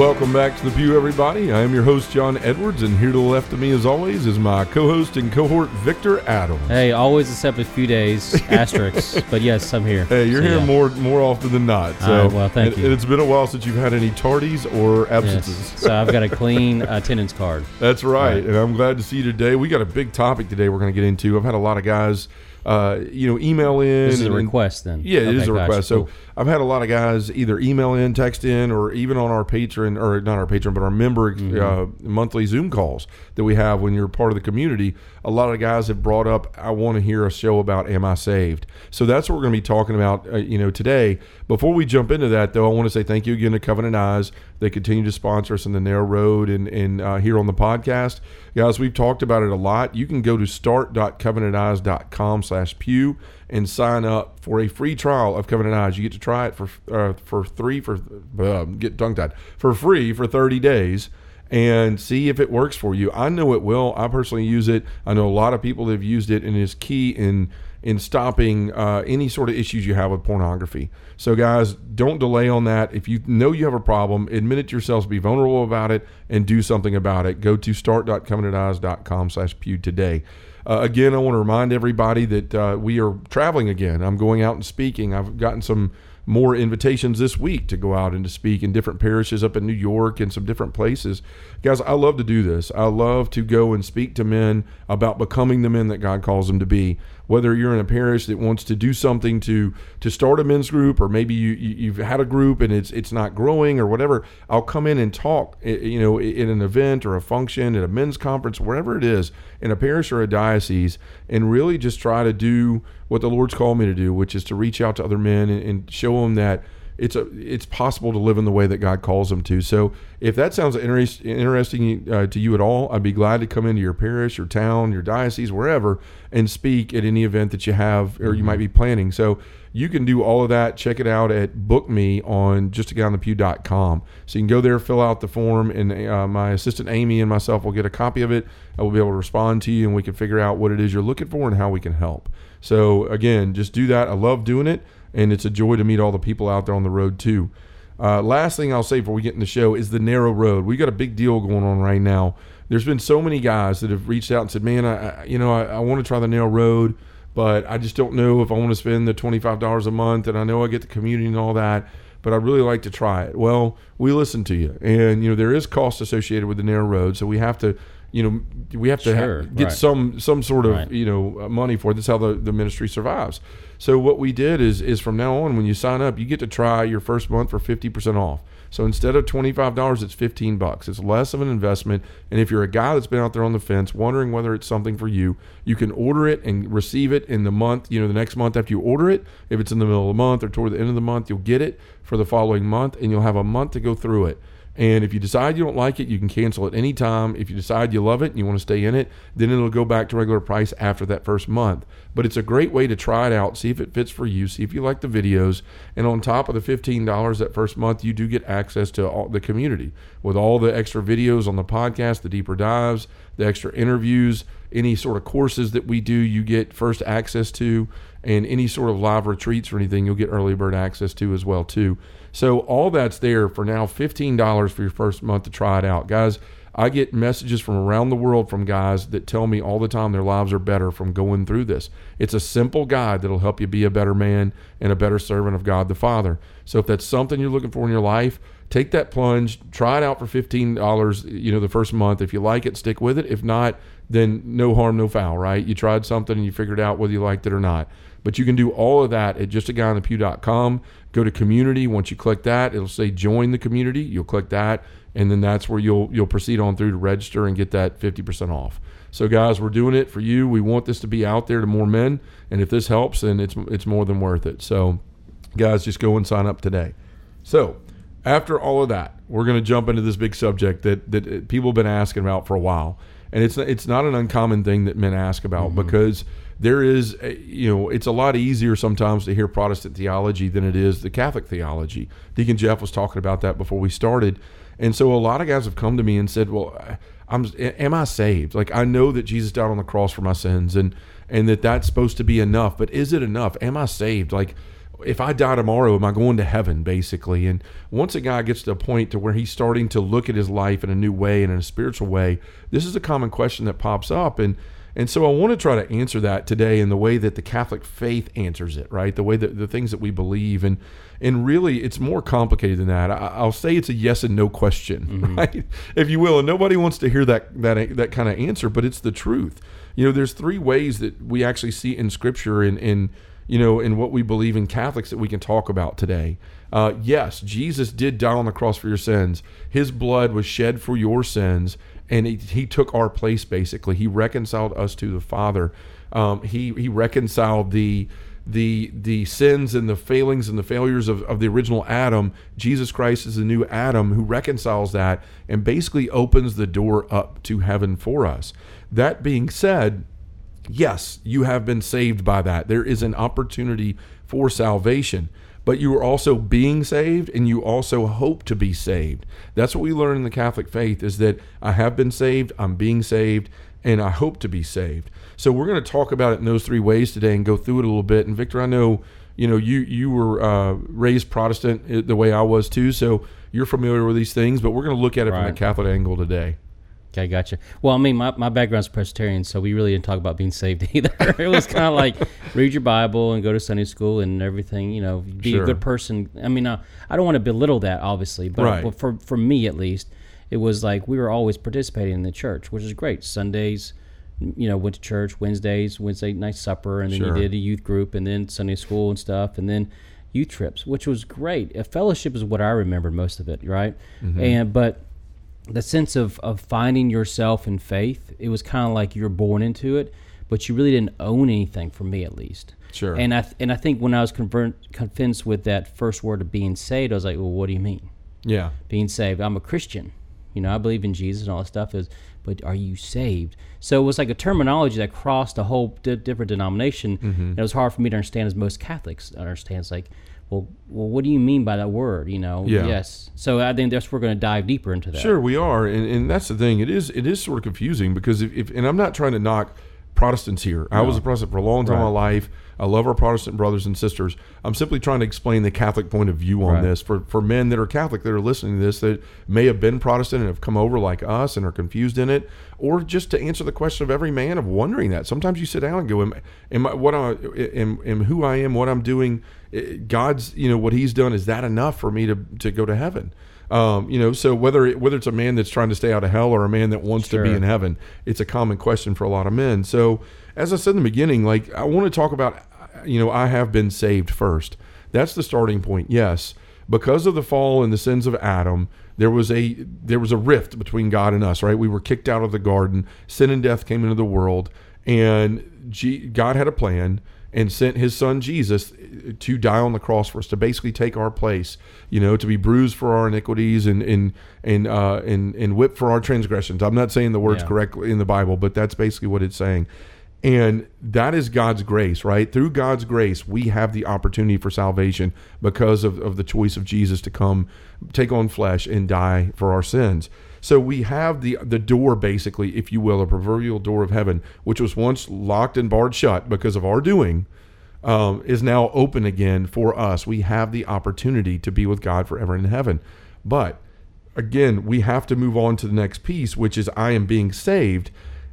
Welcome back to the Pew, everybody. I am your host, John Edwards, and here to the left of me, as always, is my co-host and cohort, Victor Adams. Hey, always except a few days, asterisks. but yes, I'm here. Hey, you're So, here yeah. more more often than not. So, right, well, thank and- you. and it's been a while since you've had any tardies or Yes. absences. so I've got a clean attendance card. That's right. Right. And I'm glad to see you today. We got a big topic today we're going to get into. I've had a lot of guys, uh, you know, email in. This is a request then. Yeah, it is Okay, a request. So Cool. I've had a lot of guys either email in, text in, or even on our Patreon, or not our Patreon, but our member Mm-hmm. uh, monthly Zoom calls that we have when you're part of the community. A lot of guys have brought up, I want to hear a show about Am I Saved? So that's what we're going to be talking about, uh, you know, today. Before we jump into that, though, I want to say thank you again to Covenant Eyes. They continue to sponsor us in the narrow road and, and uh, here on the podcast. Guys, we've talked about it a lot. You can go to start.covenanteyes.com slash pew and sign up for a free trial of Covenant Eyes. You get to try it for uh, for three for uh, get tongue tied for free for 30 days and see if it works for you. I know it will. I personally use it. I know a lot of people that have used it and it is key in in stopping uh, any sort of issues you have with pornography. So guys, don't delay on that. If you know you have a problem, admit it to yourselves, be vulnerable about it, and do something about it. Go to start.covenanteyes.com slash pew today. Uh, again, I want to remind everybody that uh, we are traveling again. I'm going out and speaking. I've gotten some more invitations this week to go out and to speak in different parishes up in New York and some different places. Guys, I love to do this. I love to go and speak to men about becoming the men that God calls them to be. Whether you're in a parish that wants to do something to to start a men's group, or maybe you, you you've had a group and it's it's not growing or whatever, I'll come in and talk. eh, You know, in an event or a function, at a men's conference, wherever it is, in a parish or a diocese, and really just try to do what the Lord's called me to do, which is to reach out to other men and, and show them that it's a it's possible to live in the way that God calls them to. So if that sounds interest, interesting uh, to you at all, I'd be glad to come into your parish, your town, your diocese, wherever, and speak at any event that you have or you might be planning. So you can do all of that. Check it out at book me on justaguyonthepew.com. So you can go there, fill out the form, and uh, my assistant Amy and myself will get a copy of it. I will be able to respond to you, and we can figure out what it is you're looking for and how we can help. So again, just do that. I love doing it, and it's a joy to meet all the people out there on the road too. Uh, last thing I'll say before we get in the show is the narrow road. We got a big deal going on right now. There's been so many guys that have reached out and said, "Man, I, I you know I, I want to try the narrow road, but I just don't know if I want to spend the twenty five dollars a month, and I know I get the community and all that." But I'd really like to try it. Well, we listen to you, and you know there is cost associated with the narrow road, so we have to, you know, we have to ha- get right. some some sort of Right. you know money for it. That's how the, the ministry survives. So what we did is is from now on, when you sign up, you get to try your first month for fifty percent off. So instead of twenty five dollars, it's fifteen bucks. It's less of an investment. And if you're a guy that's been out there on the fence, wondering whether it's something for you, you can order it and receive it in the month. You know, the next month after you order it. If it's in the middle of the month or toward the end of the month, you'll get it for the following month, and you'll have a month to go through it. And if you decide you don't like it, you can cancel at any time. If you decide you love it and you want to stay in it, then it'll go back to regular price after that first month. But it's a great way to try it out, see if it fits for you, see if you like the videos. And on top of the $15 that first month, you do get access to all the community with all the extra videos on the podcast, the deeper dives, the extra interviews, any sort of courses that we do, you get first access to, and any sort of live retreats or anything, you'll get early bird access to as well too. So all that's there for now $15 for your first month to try it out. Guys, I get messages from around the world from guys that tell me all the time their lives are better from going through this. It's a simple guide that'll help you be a better man and a better servant of God the Father. So if that's something you're looking for in your life, take that plunge, try it out for $15, you know, the first month. If you like it, stick with it. If not, then no harm, no foul, right? You tried something and you figured out whether you liked it or not. But you can do all of that at justaguyonthepew.com. Go to community. Once you click that, it'll say join the community. You'll click that, and then that's where you'll you'll proceed on through to register and get that 50% off. So guys, we're doing it for you. We want this to be out there to more men, and if this helps, then it's it's more than worth it. So guys, just go and sign up today. So after all of that, we're going to jump into this big subject that that uh, people have been asking about for a while, and it's it's not an uncommon thing that men ask about because there is, a, you know, it's a lot easier sometimes to hear Protestant theology than it is the Catholic theology. Deacon Jeff was talking about that before we started, and so a lot of guys have come to me and said, "Well, I'm, am I saved? Like I know that Jesus died on the cross for my sins, and and that that's supposed to be enough, but is it enough? Am I saved? Like." if I die tomorrow, am I going to heaven, basically? And once a guy gets to a point to where he's starting to look at his life in a new way and in a spiritual way, this is a common question that pops up. And and so I want to try to answer that today in the way that the Catholic faith answers it, right? The way that the things that we believe, and and really, it's more complicated than that. I, will say it's a yes and no question, mm-hmm. right, if you will. And nobody wants to hear that that that kind of answer, but it's the truth. You know, there's three ways that we actually see in Scripture in in you know in what we believe in Catholics that we can talk about today. Uh, yes, Jesus did die on the cross for your sins. His blood was shed for your sins, and he, he took our place basically. He reconciled us to the Father. Um, he he reconciled the the the sins and the failings and the failures of, of the original Adam. Jesus Christ is the new Adam who reconciles that and basically opens the door up to heaven for us. That being said, yes, you have been saved by that. There is an opportunity for salvation but you are also being saved and you also hope to be saved. That's what we learn in the Catholic faith is that I have been saved, I'm being saved, and I hope to be saved. So we're going to talk about it in those three ways today and go through it a little bit. And Victor, I know you know you you were uh, raised Protestant uh, the way I was too, so you're familiar with these things. But we're going to look at it right. from a Catholic angle today. Okay, gotcha. Well, I mean, my, my background's Presbyterian, so we really didn't talk about being saved either. it was kind of like read your Bible and go to Sunday school and everything. You know, be sure. a good person. I mean, uh, I don't want to belittle that, obviously, but right. for for me at least, it was like we were always participating in the church, which is great. Sundays, you know, went to church. Wednesdays, Wednesday night supper, and then sure. you did a youth group, and then Sunday school and stuff, and then youth trips, which was great. A fellowship is what I remember most of it, right? Mm-hmm. And but the sense of, of finding yourself in faith, it was kind of like you're born into it, but you really didn't own anything for me at least. Sure. And I th- and I think when I was convert- convinced with that first word of being saved, I was like, well, what do you mean? Yeah. Being saved. I'm a Christian. You know, I believe in Jesus and all that stuff. Is but are you saved? So it was like a terminology that crossed a whole di- different denomination. Mm-hmm. And it was hard for me to understand as most Catholics understand. It's like well, well, what do you mean by that word? You know, yeah. yes. So I think that's we're going to dive deeper into that. Sure, we are, and, and that's the thing. It is it is sort of confusing because if, if and I'm not trying to knock Protestants here. No. I was a Protestant for a long time right. in my life. I love our Protestant brothers and sisters. I'm simply trying to explain the Catholic point of view on right. this for, for men that are Catholic that are listening to this that may have been Protestant and have come over like us and are confused in it, or just to answer the question of every man of wondering that. Sometimes you sit down and go, "Am, am I what I am, am who I am, what I'm doing? God's you know what He's done is that enough for me to to go to heaven?" Um, you know, so whether it, whether it's a man that's trying to stay out of hell or a man that wants sure. to be in heaven, it's a common question for a lot of men. So, as I said in the beginning, like I want to talk about, you know, I have been saved first. That's the starting point. Yes, because of the fall and the sins of Adam, there was a there was a rift between God and us. Right, we were kicked out of the garden. Sin and death came into the world, and G- God had a plan and sent his son Jesus to die on the cross for us to basically take our place you know to be bruised for our iniquities and and and uh, and, and whipped for our transgressions i'm not saying the words yeah. correctly in the bible but that's basically what it's saying and that is God's grace, right? Through God's grace, we have the opportunity for salvation because of, of the choice of Jesus to come, take on flesh, and die for our sins. So we have the the door, basically, if you will, a proverbial door of heaven, which was once locked and barred shut because of our doing, um, is now open again for us. We have the opportunity to be with God forever in heaven. But again, we have to move on to the next piece, which is I am being saved.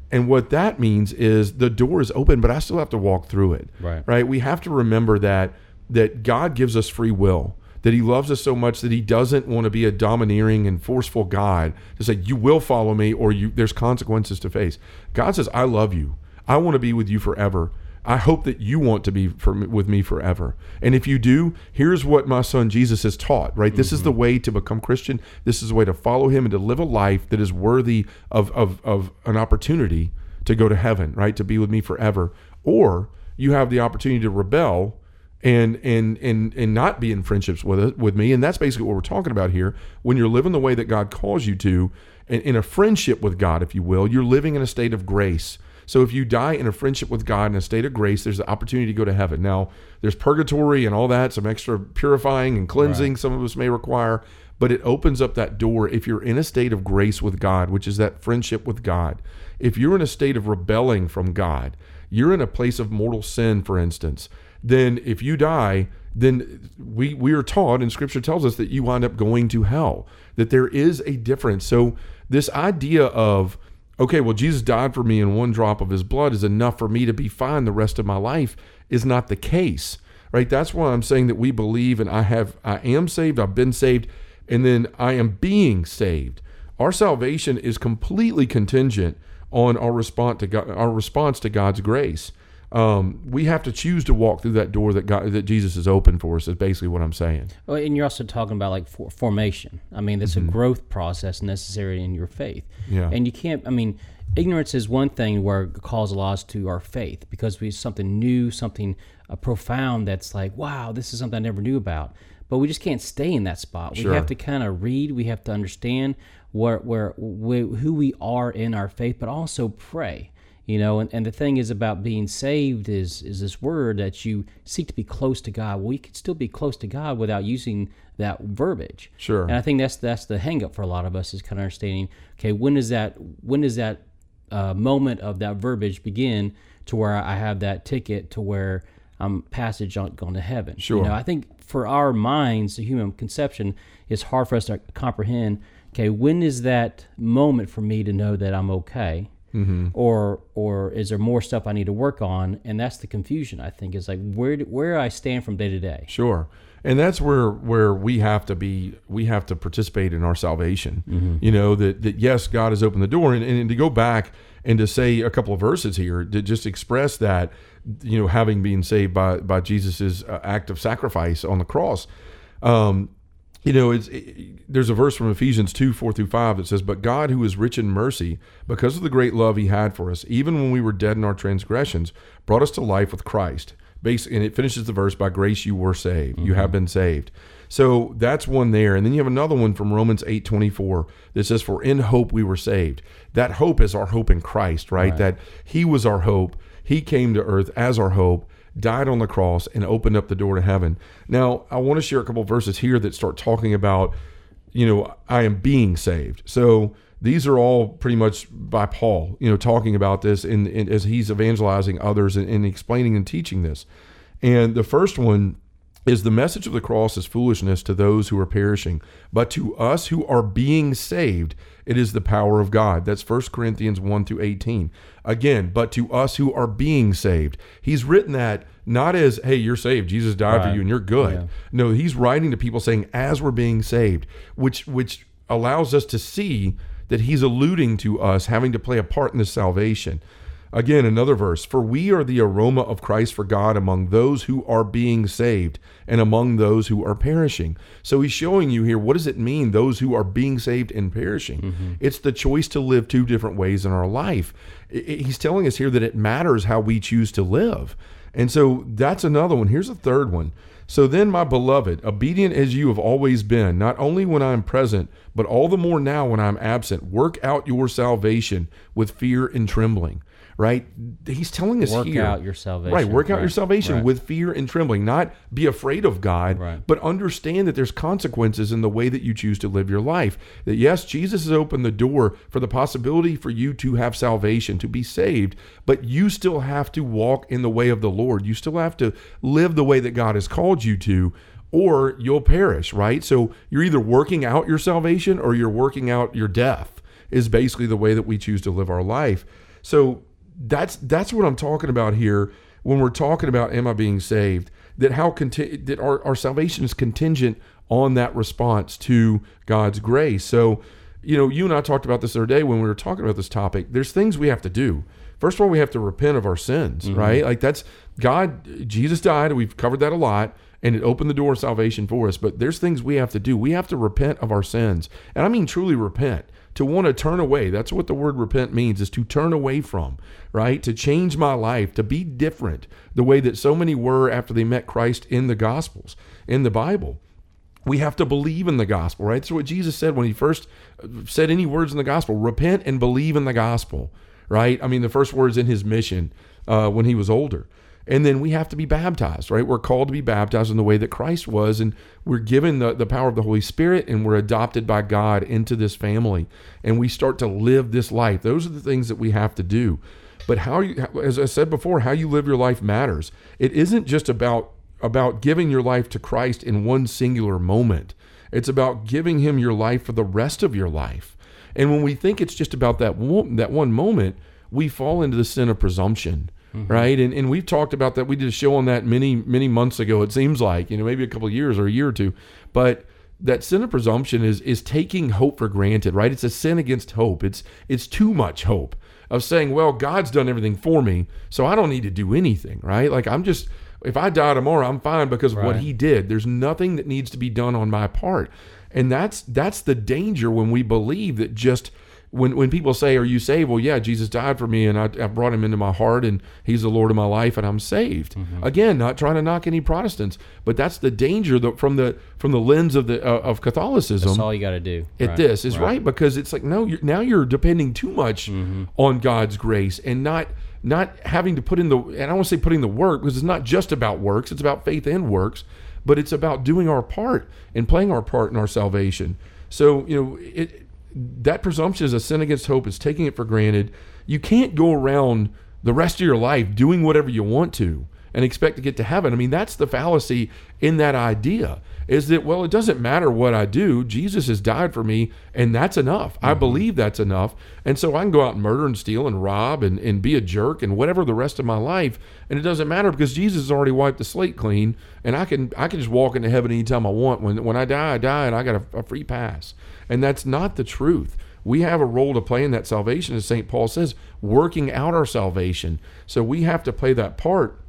And what that means is the door is open, but I still have to walk through it. Right. Right. We have to remember that that God gives us free will that he loves us so much that he doesn't want to be a domineering and forceful God to say, you will follow me or you, there's consequences to face. God says, I love you. I want to be with you forever. I hope that you want to be for, with me forever. And if you do, here's what my son Jesus has taught, right? Mm-hmm. This is the mm-hmm. way to become Christian. This is the way to follow him and to live a life that is worthy of, of, of an opportunity to go to heaven, right? To be with me forever. Or you have the opportunity to rebel and and and and not be in friendships with it with me and that's basically what we're talking about here when you're living the way that god calls you to in, in a friendship with god if you will you're living in a state of grace So if you die in a friendship with God in a state of grace, there's the opportunity to go to heaven. Now, there's purgatory and all that, some extra purifying and cleansing right. some of us may require, but it opens up that door if you're in a state of grace with God, which is that friendship with God. If you're in a state of rebelling from God, you're in a place of mortal sin, for instance, then if you die, then we we are taught and scripture tells us that you wind up going to hell that there is a difference. So this idea of okay well jesus died for me and one drop of his blood is enough for me to be fine the rest of my life is not the case right? That's why i'm saying that we believe and i have i am saved i've been saved and then i am being saved. Our salvation is completely contingent on our response to God, our response to god's grace um, we have to choose to walk through that door that God, that Jesus has opened for us. Is basically what I'm saying. Well, and you're also talking about like for, formation. I mean, there's mm-hmm. a growth process necessary in your faith. Yeah. And you can't. I mean, ignorance is one thing where it calls loss to our faith because we something new, something uh, profound that's like, wow, this is something I never knew about. But we just can't stay in that spot. Sure. We have to kind of read. We have to understand where, where, where who we are in our faith, but also pray you know? And, and the thing is about being saved is is this word that you seek to be close to god. Well you can still be close to god without using that verbiage. Sure. And i think that's that's the hangup for a lot of us is kind of understanding okay when does that when does that uh, moment of that verbiage begin to where i have that ticket to where i'm passage on going to heaven? Sure you know i think for our minds the human conception it's hard for us to comprehend okay when is that moment for me to know that i'm okay Mm-hmm. or or is there more stuff I need to work on? And that's the confusion I think is like where where I stand from day to day. Sure, and that's where where we have to be. We have to participate in our salvation. Mm-hmm. You know that that yes, God has opened the door, and, and to go back and to say a couple of verses here to just express that you know having been saved by by Jesus's uh, act of sacrifice on the cross. Um, you know, it's it, there's a verse from Ephesians 2 4 through 5 that says, But God, who is rich in mercy, because of the great love he had for us, even when we were dead in our transgressions, brought us to life with Christ. Basically, and it finishes the verse, By grace you were saved. Mm-hmm. You have been saved. So that's one there. And then you have another one from Romans 8 24 that says, For in hope we were saved. That hope is our hope in Christ, right? right. That he was our hope. He came to earth as our hope died on the cross, and opened up the door to heaven. Now, I want to share a couple verses here that start talking about, you know, I am being saved. So these are all pretty much by Paul, you know, talking about this and as he's evangelizing others and, and explaining and teaching this. And the first one is the message of the cross is foolishness to those who are perishing, but to us who are being saved, it is the power of God. That's 1 Corinthians 1 through 18. Again, but to us who are being saved. He's written that not as, hey, you're saved, Jesus died right. for you and you're good. Yeah. No, he's writing to people saying, as we're being saved, which which allows us to see that he's alluding to us having to play a part in this salvation. Again, another verse For we are the aroma of Christ for God among those who are being saved and among those who are perishing. So he's showing you here what does it mean, those who are being saved and perishing? Mm-hmm. It's the choice to live two different ways in our life. He's telling us here that it matters how we choose to live. And so that's another one. Here's a third one. So then, my beloved, obedient as you have always been, not only when I am present, but all the more now when I am absent, work out your salvation with fear and trembling right? He's telling us work here, out your salvation, right? Work out right. your salvation right. with fear and trembling, not be afraid of God, right. but understand that there's consequences in the way that you choose to live your life. That yes, Jesus has opened the door for the possibility for you to have salvation, to be saved, but you still have to walk in the way of the Lord. You still have to live the way that God has called you to or you'll perish, right? So you're either working out your salvation or you're working out your death, is basically the way that we choose to live our life. So that's that's what I'm talking about here when we're talking about am I being saved? That how conti- that our, our salvation is contingent on that response to God's grace. So, you know, you and I talked about this the other day when we were talking about this topic. There's things we have to do. First of all, we have to repent of our sins, mm-hmm. right? Like that's God, Jesus died. We've covered that a lot and it opened the door of salvation for us. But there's things we have to do. We have to repent of our sins. And I mean truly repent to want to turn away. That's what the word repent means is to turn away from, right? To change my life, to be different the way that so many were after they met Christ in the gospels, in the Bible. We have to believe in the gospel, right? That's what Jesus said when he first said any words in the gospel, repent and believe in the gospel right? I mean, the first words in his mission uh, when he was older. And then we have to be baptized, right? We're called to be baptized in the way that Christ was, and we're given the, the power of the Holy Spirit, and we're adopted by God into this family, and we start to live this life. Those are the things that we have to do. But how you, as I said before, how you live your life matters. It isn't just about about giving your life to Christ in one singular moment. It's about giving Him your life for the rest of your life. And when we think it's just about that one, that one moment, we fall into the sin of presumption mm-hmm. right? And and we've talked about that. We did a show on that many many months ago. It seems like you know maybe a couple of years or a year or two, but that sin of presumption is is taking hope for granted, right? It's a sin against hope. It's it's too much hope of saying, well, God's done everything for me, so I don't need to do anything, right? Like I'm just if I die tomorrow, I'm fine because of right. what He did. There's nothing that needs to be done on my part, and that's that's the danger when we believe that just when when people say, "Are you saved?" Well, yeah, Jesus died for me, and I, I brought him into my heart, and He's the Lord of my life, and I'm saved. Mm-hmm. Again, not trying to knock any Protestants, but that's the danger that from the from the lens of the uh, of Catholicism. That's all you got to do. At right. this is right. right. because it's like no, you're, now you're depending too much mm-hmm. on God's grace and not not having to put in the and I want to say putting the work because it's not just about works; it's about faith and works, but it's about doing our part and playing our part in our salvation. So you know it that presumption is a sin against hope. It's taking it for granted. You can't go around the rest of your life doing whatever you want to and expect to get to heaven. I mean, that's the fallacy in that idea is that, well, it doesn't matter what I do. Jesus has died for me, and that's enough. Mm-hmm. I believe that's enough. And so I can go out and murder and steal and rob and, and be a jerk and whatever the rest of my life. And it doesn't matter because Jesus has already wiped the slate clean, and I can I can just walk into heaven anytime I want. When when I die, I die, and I got a, a free pass. And that's not the truth. We have a role to play in that salvation, as St. Paul says, working out our salvation. So we have to play that part.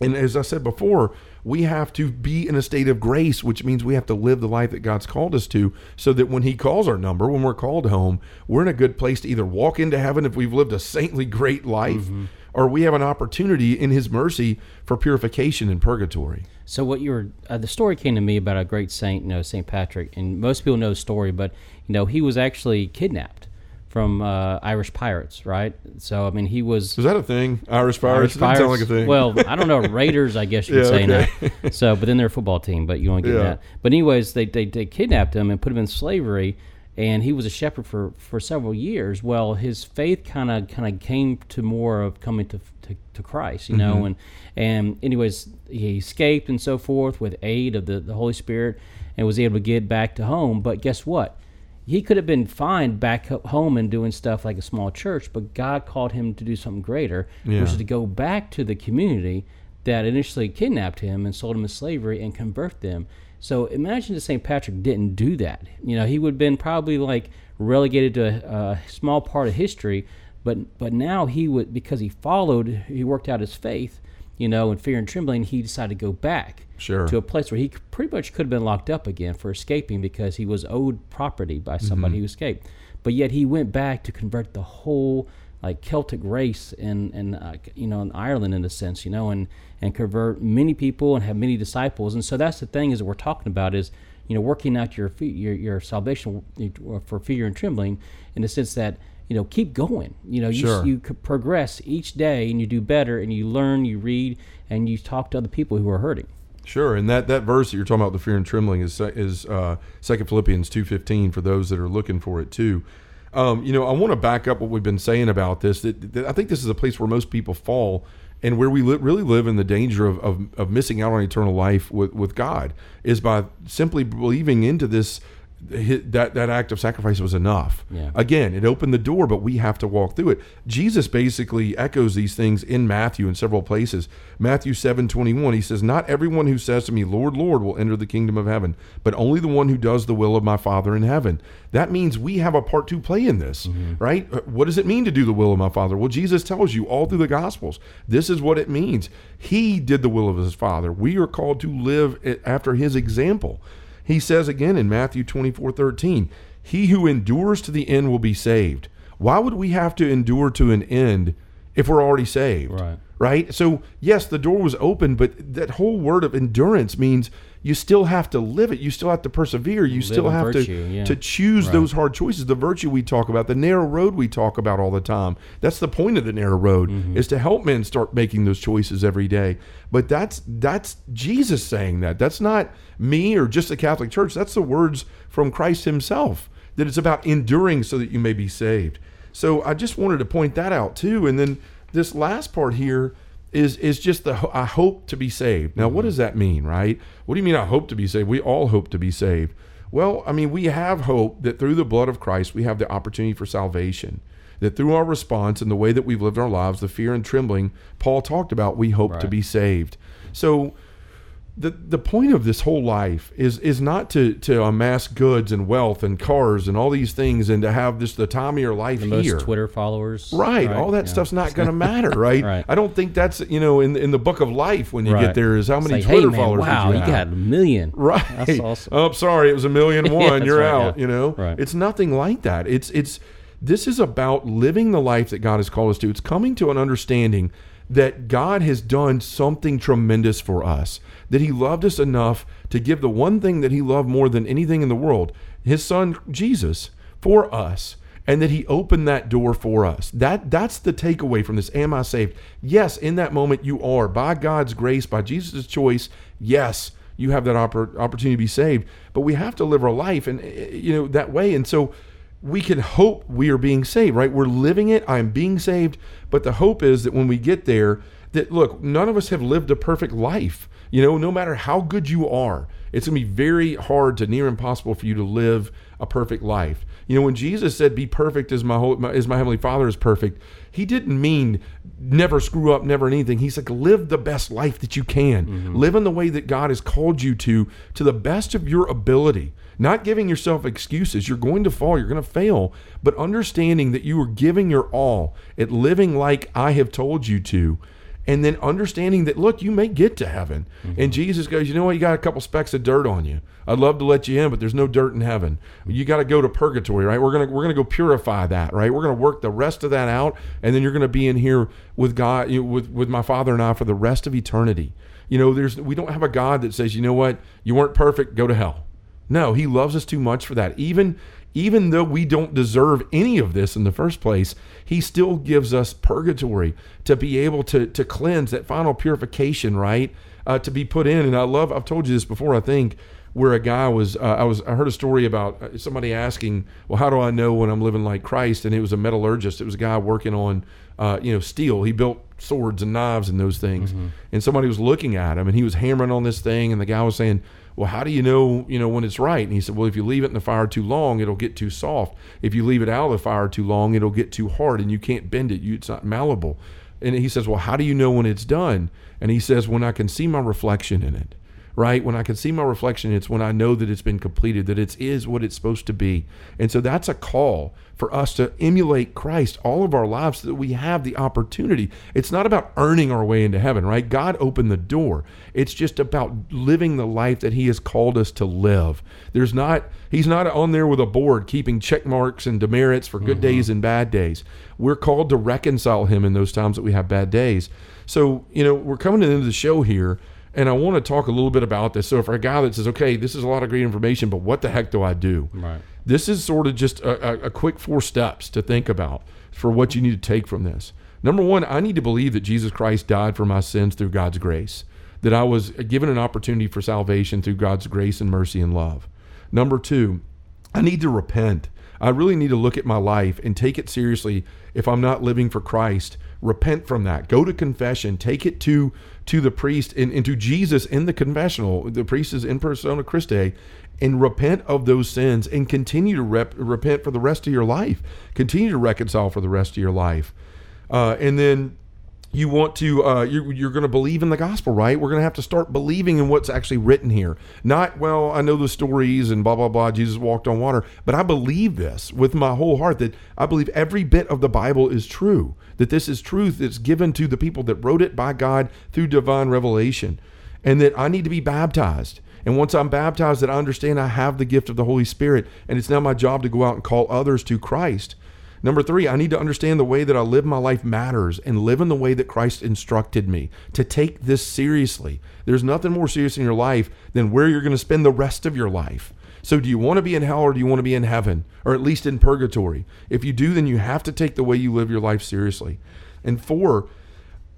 And as I said before, we have to be in a state of grace, which means we have to live the life that God's called us to, so that when He calls our number, when we're called home, we're in a good place to either walk into heaven if we've lived a saintly, great life, mm-hmm. or we have an opportunity in His mercy for purification in purgatory. So what you were uh, the story came to me about a great saint, you know, Saint Patrick, and most people know the story, but you know he was actually kidnapped from uh, Irish pirates, right? So I mean he was. Was that a thing? Irish pirates? Irish pirates sound like a thing. Well, I don't know Raiders, I guess you could yeah, say okay. now. So, but then they're a football team, but you only get yeah. that. But anyways, they, they they kidnapped him and put him in slavery. And he was a shepherd for, for several years. Well, his faith kind of kind of came to more of coming to to, to Christ, you know, mm-hmm. and and anyways, he escaped and so forth with aid of the, the Holy Spirit and was able to get back to home. But guess what? He could have been fine back home and doing stuff like a small church, but God called him to do something greater, yeah. which is to go back to the community that initially kidnapped him and sold him into slavery and convert them. So imagine if St. Patrick didn't do that. You know, he would have been probably like relegated to a, a small part of history but but now he would because he followed, he worked out his faith, you know, in fear and trembling. He decided to go back sure. to a place where he pretty much could have been locked up again for escaping because he was owed property by somebody mm-hmm. who escaped. But yet he went back to convert the whole like Celtic race in in uh, you know in Ireland in a sense, you know, and and convert many people and have many disciples. And so that's the thing is we're talking about is you know working out your your your salvation for fear and trembling in the sense that you know, keep going. You know, sure. you, you progress each day and you do better and you learn, you read, and you talk to other people who are hurting. Sure, and that, that verse that you're talking about, the fear and trembling, is is uh, Second Philippians two fifteen for those that are looking for it too. Um, you know, I want to back up what we've been saying about this. That, that I think this is a place where most people fall, and where we li- really live in the danger of, of, of missing out on eternal life with, with God is by simply believing into this that that act of sacrifice was enough. Yeah. Again, it opened the door, but we have to walk through it. Jesus basically echoes these things in Matthew in several places. Matthew seven twenty one, he says, "Not everyone who says to me, Lord, Lord, will enter the kingdom of heaven, but only the one who does the will of my Father in heaven." That means we have a part to play in this, mm-hmm. right? Uh, what does it mean to do the will of my Father? Well, Jesus tells you all through the Gospels. This is what it means. He did the will of his Father. We are called to live after his example. He says again in Matthew 24 13, He who endures to the end will be saved. Why would we have to endure to an end if we're already saved? Right. Right? So, yes, the door was open, but that whole word of endurance means you still have to live it. You still have to persevere. You Live still have virtue, to yeah. to choose Right. those hard choices. The virtue we talk about, the narrow road we talk about all the time. That's the point of the narrow road Mm-hmm. is to help men start making those choices every day. But that's that's Jesus saying that. That's not me or just the Catholic Church. That's the words from Christ himself. That it's about enduring so that you may be saved. So I just wanted to point that out too. And then this last part here is is just the I hope to be saved. Now, what mm-hmm. does that mean, right? What do you mean I hope to be saved? We all hope to be saved. Well, I mean, we have hope that through the blood of Christ, we have the opportunity for salvation. That through our response and the way that we've lived our lives, the fear and trembling Paul talked about, we hope to be saved. So the the point of this whole life is is not to to amass goods and wealth and cars and all these things and to have this the time of your life The most here. Twitter followers. Right, all that Yeah. stuff's not going to matter, right? Right. I don't think that's you know in in the book of life when you Right. get there is how many like, Twitter hey, man, followers Wow, you you, got a million. Right. That's awesome. Oh, sorry, it was a million one. that's You're right, out. yeah. You know, Right. it's nothing like that. It's it's this is about living the life that God has called us to. It's coming to an understanding that God has done something tremendous for us. That He loved us enough to give the one thing that He loved more than anything in the world, His Son Jesus, for us and that he opened that door for us. That that's the takeaway from this am I saved? Yes, in that moment you are by God's grace, by Jesus' choice. Yes, you have that oppor- opportunity to be saved, but we have to live our life and you know that way and so we can hope we are being saved, right? We're living it. I'm being saved, but the hope is that when we get there that look, none of us have lived a perfect life. You know, no matter how good you are, it's going to be very hard to near impossible for you to live a perfect life. You know, when Jesus said, "Be perfect as my, whole, as my heavenly Father is perfect," he didn't mean never screw up, never anything. He's like, live the best life that you can. Mm-hmm. Live in the way that God has called you to, to the best of your ability. Not giving yourself excuses. You're going to fall, you're going to fail, but understanding that you are giving your all at living like I have told you to and then understanding that look you may get to heaven. Mm-hmm. And jesus goes you know what? You got a couple specks of dirt on you. I'd love to let you in but there's no dirt in heaven. You got to go to purgatory right? We're gonna we're gonna go purify that right? We're gonna work the rest of that out and then you're gonna be in here with god you know, with with my father and i for the rest of eternity. You know there's we don't have a god that says you know what? You weren't perfect. Go to hell no, he loves us too much for that. Even even though we don't deserve any of this in the first place, he still gives us purgatory to be able to to cleanse that final purification, right? Uh, to be put in. And I love. I've told you this before. I think where a guy was. Uh, I was. I heard a story about uh, somebody asking, "Well, how do I know when I'm living like Christ?" And it was a metallurgist. It was a guy working on, uh, you know, steel. He built swords and knives and those things. And somebody was looking at him, and he was hammering on this thing, and the guy was saying well, how do you know, you know, when it's right? And he said, well, if you leave it in the fire too long, it'll get too soft. If you leave it out of the fire too long, it'll get too hard and you can't bend it. You, it's not malleable. And he says, well, how do you know when it's done? And he says, when I can see my reflection in it, right? When I can see my reflection, it's when I know that it's been completed, that it is what it's supposed to be. And so that's a call for us to emulate Christ all of our lives so that we have the opportunity. It's not about earning our way into heaven, right? God opened the door. It's just about living the life that He has called us to live. There's not, He's not on there with a board keeping check marks and demerits for good mm-hmm. days and bad days. We're called to reconcile Him in those times that we have bad days. So, you know, we're coming to the end of the show here. And I want to talk a little bit about this. So, for a guy that says, okay, this is a lot of great information, but what the heck do I do? Right. This is sort of just a, a, a quick four steps to think about for what you need to take from this. Number one, I need to believe that Jesus Christ died for my sins through God's grace, that I was given an opportunity for salvation through God's grace and mercy and love. Number two, I need to repent. I really need to look at my life and take it seriously if I'm not living for Christ. Repent from that. Go to confession. Take it to to the priest and, and to Jesus in the confessional. The priest is in persona Christi, and repent of those sins and continue to rep, repent for the rest of your life. Continue to reconcile for the rest of your life, uh, and then you want to uh, you're, you're going to believe in the gospel right? We're going to have to start believing in what's actually written here. Not well i know the stories and blah blah blah jesus walked on water but i believe this with my whole heart that i believe every bit of the bible is true that this is truth that's given to the people that wrote it by god through divine revelation and that i need to be baptized. And once I'm baptized, that I understand I have the gift of the Holy Spirit, and it's now my job to go out and call others to Christ. Number three, I need to understand the way that I live my life matters and live in the way that Christ instructed me to take this seriously. There's nothing more serious in your life than where you're going to spend the rest of your life. So, do you want to be in hell or do you want to be in heaven, or at least in purgatory? If you do, then you have to take the way you live your life seriously. And four,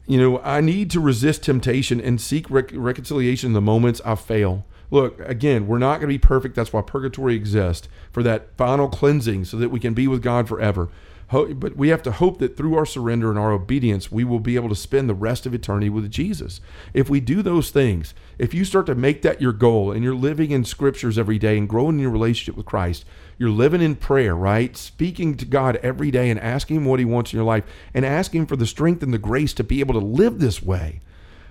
you know, I need to resist temptation and seek rec- reconciliation in the moments I fail. Look, again, we're not going to be perfect. That's why purgatory exists for that final cleansing so that we can be with God forever. But we have to hope that through our surrender and our obedience, we will be able to spend the rest of eternity with Jesus. If we do those things, if you start to make that your goal and you're living in scriptures every day and growing in your relationship with Christ, you're living in prayer, right? Speaking to God every day and asking Him what He wants in your life and asking for the strength and the grace to be able to live this way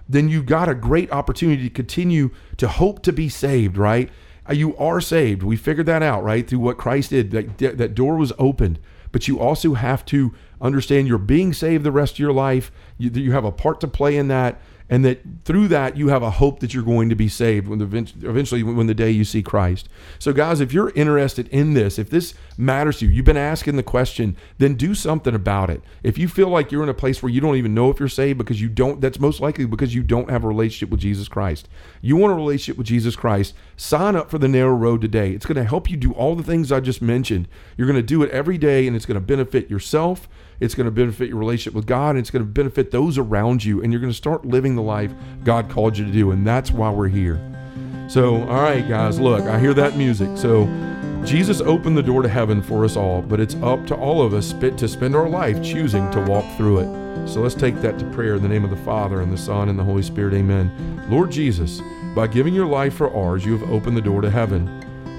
then you've got a great opportunity to continue to hope to be saved, right? Uh, you are saved. We figured that out, right? Through what Christ did. That, that door was opened. But you also have to understand you're being saved the rest of your life. You, you have a part to play in that and that through that you have a hope that you're going to be saved when the, eventually when the day you see Christ. So guys, if you're interested in this, if this matters to you, you've been asking the question, then do something about it. If you feel like you're in a place where you don't even know if you're saved because you don't that's most likely because you don't have a relationship with Jesus Christ. You want a relationship with Jesus Christ, sign up for the narrow road today. It's going to help you do all the things I just mentioned. You're going to do it every day and it's going to benefit yourself it's going to benefit your relationship with God, and it's going to benefit those around you, and you're going to start living the life God called you to do. And that's why we're here. So, all right, guys, look, I hear that music. So, Jesus opened the door to heaven for us all, but it's up to all of us to spend our life choosing to walk through it. So let's take that to prayer in the name of the Father, and the Son, and the Holy Spirit. Amen. Lord Jesus, by giving your life for ours, you have opened the door to heaven.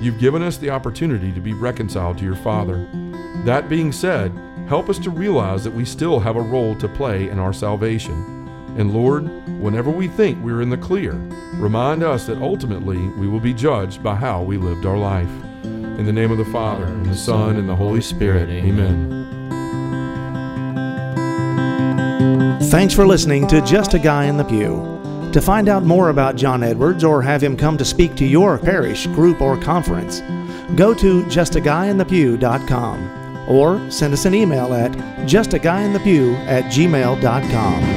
You've given us the opportunity to be reconciled to your Father. That being said, Help us to realize that we still have a role to play in our salvation. And Lord, whenever we think we're in the clear, remind us that ultimately we will be judged by how we lived our life. In the name of the Father, and the Son, and the Holy Spirit, amen. Thanks for listening to Just a Guy in the Pew. To find out more about John Edwards or have him come to speak to your parish, group, or conference, go to justaguyinthepew.com or send us an email at justaguyinthepew at gmail.com.